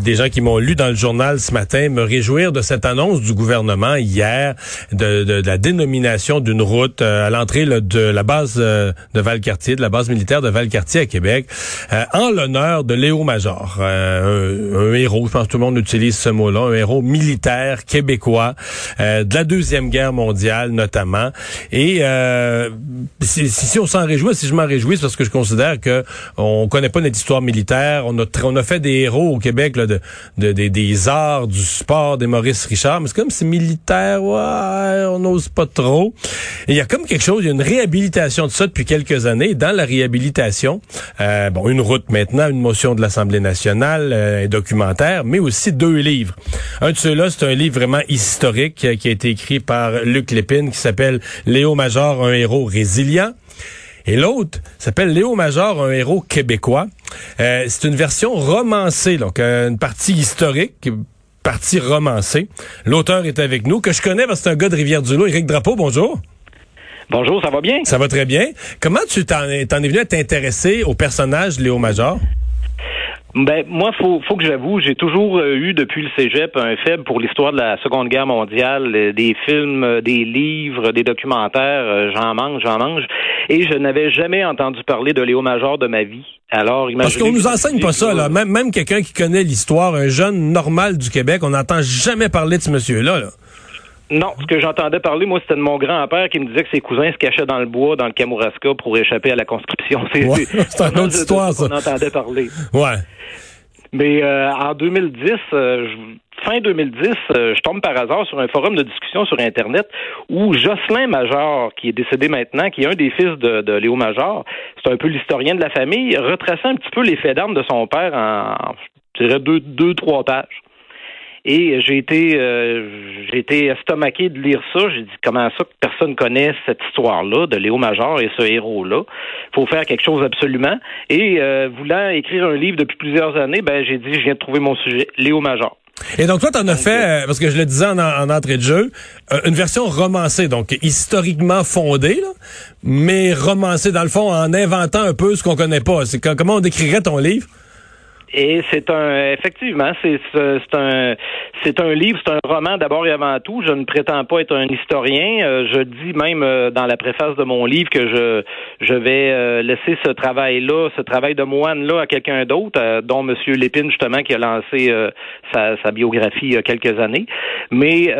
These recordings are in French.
des gens qui m'ont lu dans le journal ce matin, me réjouir de cette annonce du gouvernement hier de, de, la dénomination d'une route euh, à l'entrée de la base euh, de Valcartier, de la base militaire de Valcartier à Québec, euh, en l'honneur de Léo Major, un, héros, je pense que tout le monde utilise ce mot-là, un héros militaire québécois de la deuxième guerre mondiale notamment. Et si, si, on s'en réjouit, si je m'en réjouis, c'est parce que je considère que on connaît pas notre histoire militaire, on a, on a fait des héros au Québec de, des arts, du sport, des Maurice Richard, mais c'est comme c'est militaire, on n'ose pas trop. Il y a comme quelque chose, il y a une réhabilitation de ça depuis quelques années. Dans la réhabilitation, euh, bon, une route maintenant, une motion de l'Assemblée nationale, euh, un documentaire, mais aussi deux livres. Un de ceux-là, c'est un livre vraiment historique euh, qui a été écrit par Luc Lépine, qui s'appelle Léo Major, un héros résilient. Et l'autre s'appelle Léo Major, un héros québécois. Euh, c'est une version romancée, donc euh, une partie historique, partie romancée. L'auteur est avec nous, que je connais parce que c'est un gars de Rivière-du-Loup. Éric Drapeau, bonjour. Bonjour, ça va bien? Ça va très bien. Comment tu t'en es, es venu à t'intéresser au personnage Léo Major? Ben moi, faut faut que j'avoue, j'ai toujours euh, eu depuis le cégep un faible pour l'histoire de la Seconde Guerre mondiale, euh, des films, euh, des livres, des documentaires. J'en mange, j'en mange, et je n'avais jamais entendu parler de Léo Major de ma vie. Alors, parce qu'on nous enseigne pas ça là. Même même quelqu'un qui connaît l'histoire, un jeune normal du Québec, on n'entend jamais parler de ce monsieur-là. Là. Non, ce que j'entendais parler, moi, c'était de mon grand-père qui me disait que ses cousins se cachaient dans le bois, dans le Kamouraska, pour échapper à la conscription. C'est ouais, une autre histoire, ça. On entendait parler. Ouais. Mais euh, en 2010, euh, fin 2010, euh, je tombe par hasard sur un forum de discussion sur Internet où Jocelyn Major, qui est décédé maintenant, qui est un des fils de, de Léo Major, c'est un peu l'historien de la famille, retraçait un petit peu les faits d'armes de son père en, je dirais, deux, deux trois pages. Et j'ai été, euh, j'ai été estomaqué de lire ça. J'ai dit comment ça que personne connaît cette histoire-là de Léo Major et ce héros-là? Faut faire quelque chose absolument. Et euh, voulant écrire un livre depuis plusieurs années, ben j'ai dit je viens de trouver mon sujet, Léo Major. Et donc toi, tu en as fait, euh, parce que je le disais en, entrée de jeu, une version romancée, donc historiquement fondée, là, mais romancée dans le fond en inventant un peu ce qu'on connaît pas. C'est comment on décrirait ton livre? Et c'est un, effectivement, c'est un, c'est un livre, c'est un roman d'abord et avant tout. Je ne prétends pas être un historien. Euh, je dis même euh, dans la préface de mon livre que je, je vais euh, laisser ce travail-là, ce travail de moine-là à quelqu'un d'autre, dont Monsieur Lépine justement qui a lancé sa, sa, biographie il y a quelques années. Mais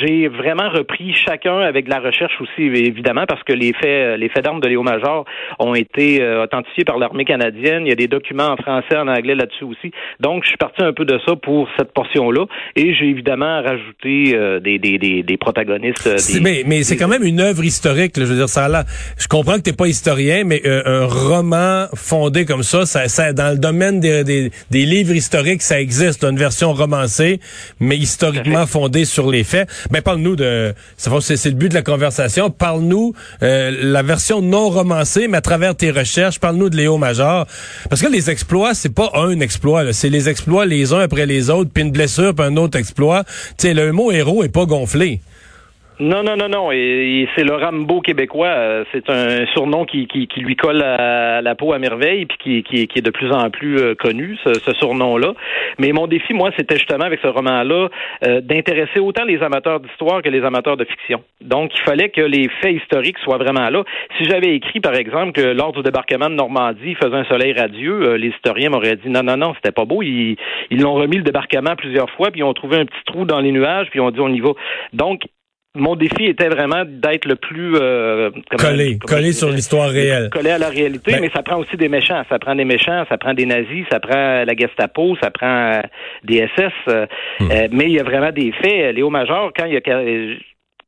j'ai vraiment repris chacun avec de la recherche aussi, évidemment, parce que les faits, les faits d'armes de Léo Major ont été authentifiés par l'armée canadienne. Il y a des documents en français, en anglais là-dessus aussi. Donc, je suis parti un peu de ça pour cette portion-là. Et j'ai évidemment rajouté euh, des, des, des, des, protagonistes. Euh, mais mais c'est quand même une œuvre historique. je veux dire, ça là. Je comprends que t'es pas historien, mais euh, un roman fondé comme ça, ça, ça dans le domaine des, des, des livres historiques, ça existe. Une version romancée, mais historiquement fondée sur les faits. Ben parle-nous de. C'est le but de la conversation. Parle-nous la version non romancée, mais à travers tes recherches, parle-nous de Léo Major. Parce que les exploits, c'est pas un exploit, c'est les exploits les uns après les autres, puis une blessure, puis un autre exploit. Tu sais, le mot héros est pas gonflé. Non, non, non, non. Et, c'est le Rambo québécois. Euh, c'est un surnom qui, qui, qui, lui colle à la peau à merveille, puis qui, qui, qui est de plus en plus euh, connu, ce, ce surnom-là. Mais mon défi, moi, c'était justement avec ce roman-là euh, d'intéresser autant les amateurs d'histoire que les amateurs de fiction. Donc, il fallait que les faits historiques soient vraiment là. Si j'avais écrit, par exemple, que lors du débarquement de Normandie, il faisait un soleil radieux, les historiens m'auraient dit non, non, non, c'était pas beau. Ils l'ont remis le débarquement plusieurs fois, puis ils ont trouvé un petit trou dans les nuages, puis ils ont dit on y va. Donc, mon défi était vraiment d'être le plus euh, collé, collé sur l'histoire réelle, collé à la réalité. Ben mais ça prend aussi des méchants. Ça prend des méchants, ça prend des nazis, ça prend la Gestapo, ça prend des SS. Euh, hmm. euh, mais il y a vraiment des faits. Léo Major, quand il y a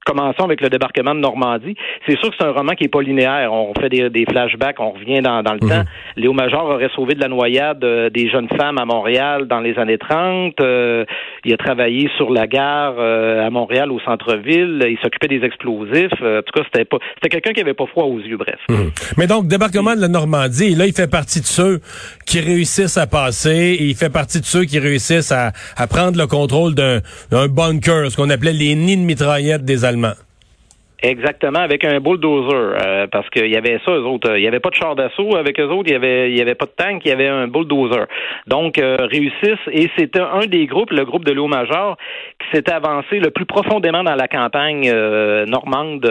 commençons avec le débarquement de Normandie. C'est sûr que c'est un roman qui est pas linéaire. On fait des, flashbacks, on revient dans, le mhm. temps. Léo Major aurait sauvé de la noyade euh, des jeunes femmes à Montréal dans les années 30. Euh, il a travaillé sur la gare euh, à Montréal au centre-ville. Il s'occupait des explosifs. en tout cas, c'était pas c'était quelqu'un qui avait pas froid aux yeux, bref. Mhm. Mais donc, débarquement de la Normandie, là, il fait partie de ceux qui réussissent à passer et il fait partie de ceux qui réussissent à, à prendre le contrôle d'un bunker, ce qu'on appelait les nids de mitraillettes des finalement. Exactement, avec un bulldozer, euh, parce qu'il y avait ça, eux autres. Il y avait pas de char d'assaut avec eux autres, il y avait, y avait pas de tank, il y avait un bulldozer. Donc, euh, réussissent, et c'était un des groupes, le groupe de Léo Major, qui s'était avancé le plus profondément dans la campagne euh, normande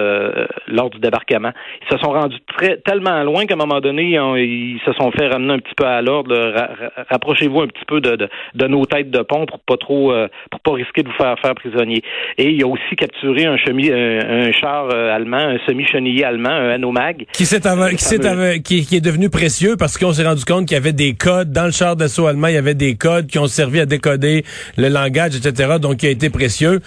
lors du débarquement. Ils se sont rendus très, tellement loin qu'à un moment donné, ils, se sont fait ramener un petit peu à l'ordre. rapprochez-vous un petit peu de, de, nos têtes de pont pour pas trop, pour pas risquer de vous faire faire prisonnier. Et il a aussi capturé un, un char euh, allemand, un semi-chenillé allemand, un Anomag. Qui, s'est qui, qui, est devenu précieux parce qu'on s'est rendu compte qu'il y avait des codes dans le char d'assaut allemand, il y avait des codes qui ont servi à décoder le langage, etc. Donc, qui a été précieux.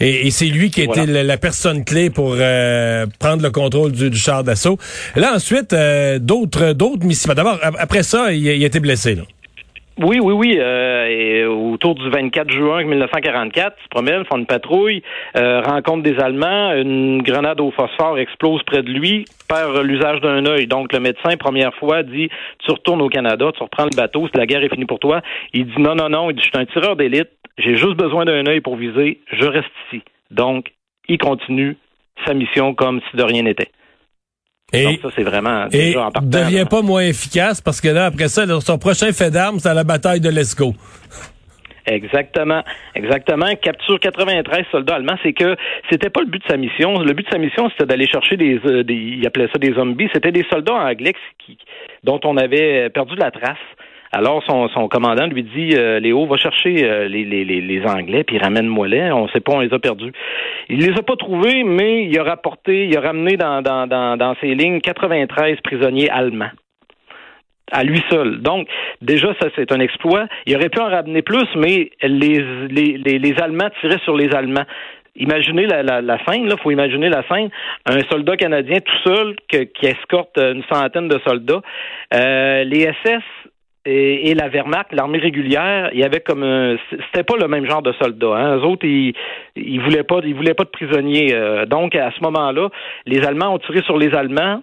Et, c'est lui qui a été la, personne clé pour euh, prendre le contrôle du, char d'assaut. Là, ensuite, euh, d'autres d'autres missions. D'abord, après ça, il, il a été blessé. Là. Oui, oui, oui. Euh, autour du 24 juin 1944, se promène, font une patrouille, euh, rencontre des Allemands, une grenade au phosphore explose près de lui, perd l'usage d'un œil. Donc le médecin, première fois, dit Tu retournes au Canada, tu reprends le bateau, la guerre est finie pour toi. Il dit Non, non, non, il dit Je suis un tireur d'élite, j'ai juste besoin d'un œil pour viser, je reste ici. Donc, il continue sa mission comme si de rien n'était. Et, ça, c'est vraiment et devient pas moins efficace parce que là, après ça, son prochain fait d'armes, c'est la bataille de l'Escaut. Exactement, exactement. Capture 93 soldats allemands, c'est que c'était pas le but de sa mission. Le but de sa mission, c'était d'aller chercher des, euh, des, il appelait ça des zombies. C'était des soldats anglais qui, dont on avait perdu la trace. Alors, son, commandant lui dit euh, Léo, va chercher euh, les, les, les, Anglais, puis ramène-moi les. On sait pas, on les a perdus. Il les a pas trouvés, mais il a rapporté, il a ramené dans, dans, dans, dans ses lignes 93 prisonniers allemands à lui seul. Donc, déjà, ça, c'est un exploit. Il aurait pu en ramener plus, mais les, les, les, les Allemands tiraient sur les Allemands. Imaginez la, la, la scène, là, faut imaginer la scène. Un soldat canadien tout seul qui escorte une centaine de soldats. Euh, les SS et, la Wehrmacht, l'armée régulière, il y avait comme c'était pas le même genre de soldats. Hein. Eux autres, ils, ils voulaient pas, ils voulaient pas de prisonniers. Euh. donc à ce moment-là, les Allemands ont tiré sur les Allemands.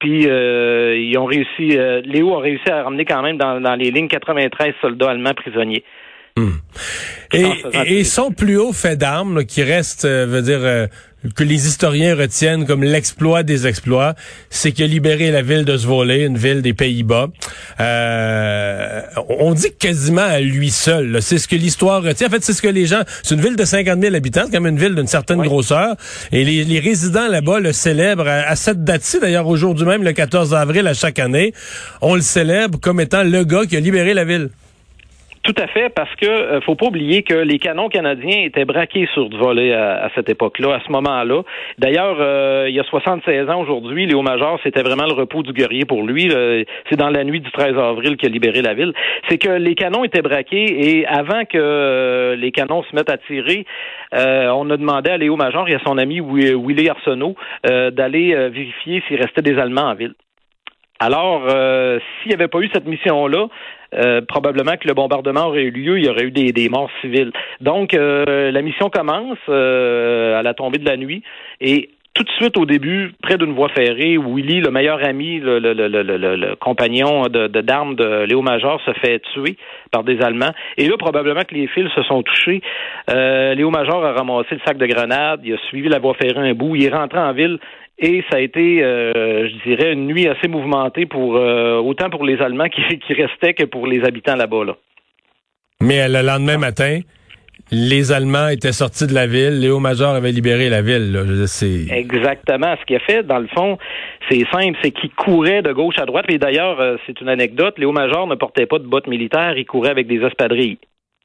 Puis euh, ils ont réussi. Euh, Léo a réussi à ramener quand même dans, dans les lignes 93 soldats allemands prisonniers. Hmm. Et, et, son plus haut fait d'armes, qui reste, euh, veut dire, euh, que les historiens retiennent comme l'exploit des exploits, c'est qu'il a libéré la ville de Zwolle, une ville des Pays-Bas. Euh, on dit quasiment à lui seul. C'est ce que l'histoire retient. En fait, c'est ce que les gens... C'est une ville de 50 000 habitants, même une ville d'une certaine grosseur. Et les, les résidents là-bas le célèbrent à, cette date-ci, d'ailleurs, aujourd'hui même, le 14 avril à chaque année. On le célèbre comme étant le gars qui a libéré la ville. Tout à fait, parce que euh, faut pas oublier que les canons canadiens étaient braqués sur du volet à, cette époque-là, à ce moment-là. D'ailleurs, euh, il y a 76 ans aujourd'hui, Léo Major, c'était vraiment le repos du guerrier pour lui. C'est dans la nuit du 13 avril qu'il a libéré la ville. C'est que les canons étaient braqués et avant que euh, les canons se mettent à tirer, on a demandé à Léo Major et à son ami Willy Arsenault d'aller vérifier s'il restait des Allemands en ville. Alors, s'il n'y avait pas eu cette mission-là, euh, probablement que le bombardement aurait eu lieu, il y aurait eu des, des morts civiles. Donc, euh, la mission commence euh, à la tombée de la nuit et tout de suite au début, près d'une voie ferrée, Willy, le meilleur ami, le, le, le, le compagnon de, d'armes de, Léo Major, se fait tuer par des Allemands. Et là, probablement que les fils se sont touchés. Léo Major a ramassé le sac de grenades, il a suivi la voie ferrée un bout, il est rentré en ville et ça a été, euh, je dirais, une nuit assez mouvementée pour euh, autant pour les Allemands qui, qui, restaient que pour les habitants là-bas. Là. Mais le lendemain matin, les Allemands étaient sortis de la ville, Léo Major avait libéré la ville. Là. Exactement. Ce qu'il a fait, dans le fond, c'est simple, c'est qu'il courait de gauche à droite. Et d'ailleurs, euh, c'est une anecdote, Léo Major ne portait pas de bottes militaires, il courait avec des espadrilles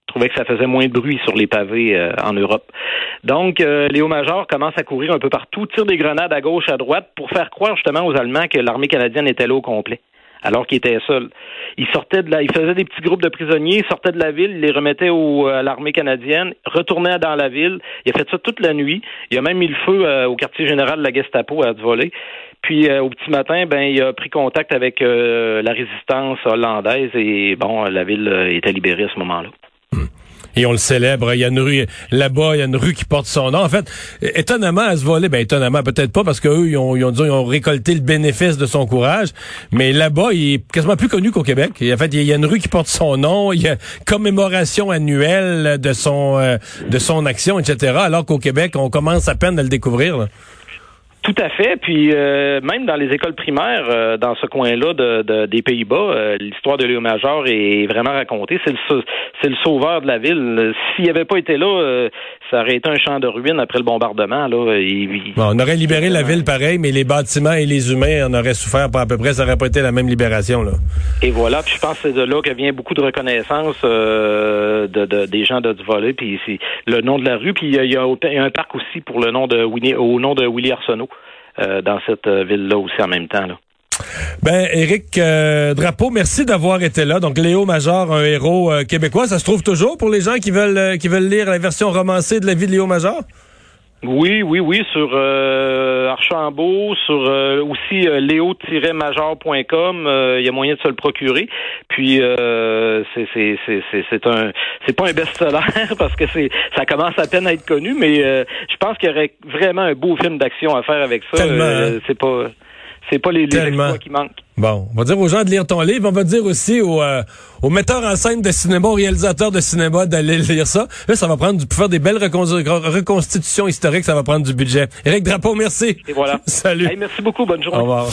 trouvait que ça faisait moins de bruit sur les pavés euh, en Europe. Donc, euh, Léo Major commence à courir un peu partout, tire des grenades à gauche, à droite, pour faire croire justement aux Allemands que l'armée canadienne était là au complet. alors qu'il était seul. Il sortait il faisait des petits groupes de prisonniers, sortait de la ville, il les remettait au, à l'armée canadienne, retournait dans la ville. Il a fait ça toute la nuit. Il a même mis le feu euh, au quartier général de la Gestapo à voler. Puis euh, au petit matin, ben il a pris contact avec euh, la résistance hollandaise et bon, la ville était libérée à ce moment-là et on le célèbre. Il y a une rue là-bas, il y a une rue qui porte son nom. En fait, étonnamment à se voler, ben étonnamment peut-être pas parce qu'eux ils ont, ils ont, ils ont récolté le bénéfice de son courage, mais là-bas il est quasiment plus connu qu'au Québec. En fait, il y a une rue qui porte son nom, il y a commémoration annuelle de son euh, de son action, etc. Alors qu'au Québec, on commence à peine à le découvrir. Tout à fait. Puis euh, même dans les écoles primaires, euh, dans ce coin-là de, des Pays-Bas, euh, l'histoire de Léo Major est vraiment racontée. C'est le sauveur de la ville. S'il n'avait pas été là, ça aurait été un champ de ruines après le bombardement. Là. on aurait libéré la ville pareil, mais les bâtiments et les humains en auraient souffert pas à peu près. Ça n'aurait pas été la même libération. Là. Et voilà. Puis je pense que c'est de là que vient beaucoup de reconnaissance de, de, des gens de Duvolé. Puis c'est le nom de la rue. Puis il y, a, un parc aussi pour le nom de Winnie, au nom de Willie Arsenault. Euh, dans cette euh, ville-là aussi en même temps. Là. Ben, Éric euh, Drapeau, merci d'avoir été là. Donc, Léo Major, un héros québécois, ça se trouve toujours pour les gens qui veulent qui veulent lire la version romancée de la vie de Léo Major? Oui, oui, oui, sur euh, Archambault, sur euh, aussi euh, léo-major.com, il y a moyen de se le procurer. Puis euh, c'est un c'est pas un best-seller parce que c'est ça commence à peine à être connu, mais je pense qu'il y aurait vraiment un beau film d'action à faire avec ça. Hein? c'est pas c'est pas les, les qui manquent. Bon, on va dire aux gens de lire ton livre. On va dire aussi aux, euh, aux metteurs en scène de cinéma, aux réalisateurs de cinéma d'aller lire ça. Là, ça va prendre du, pour faire des belles reconstitutions historiques, ça va prendre du budget. Éric Drapeau, merci. Et voilà. Salut. merci beaucoup. Bonne journée. Au revoir.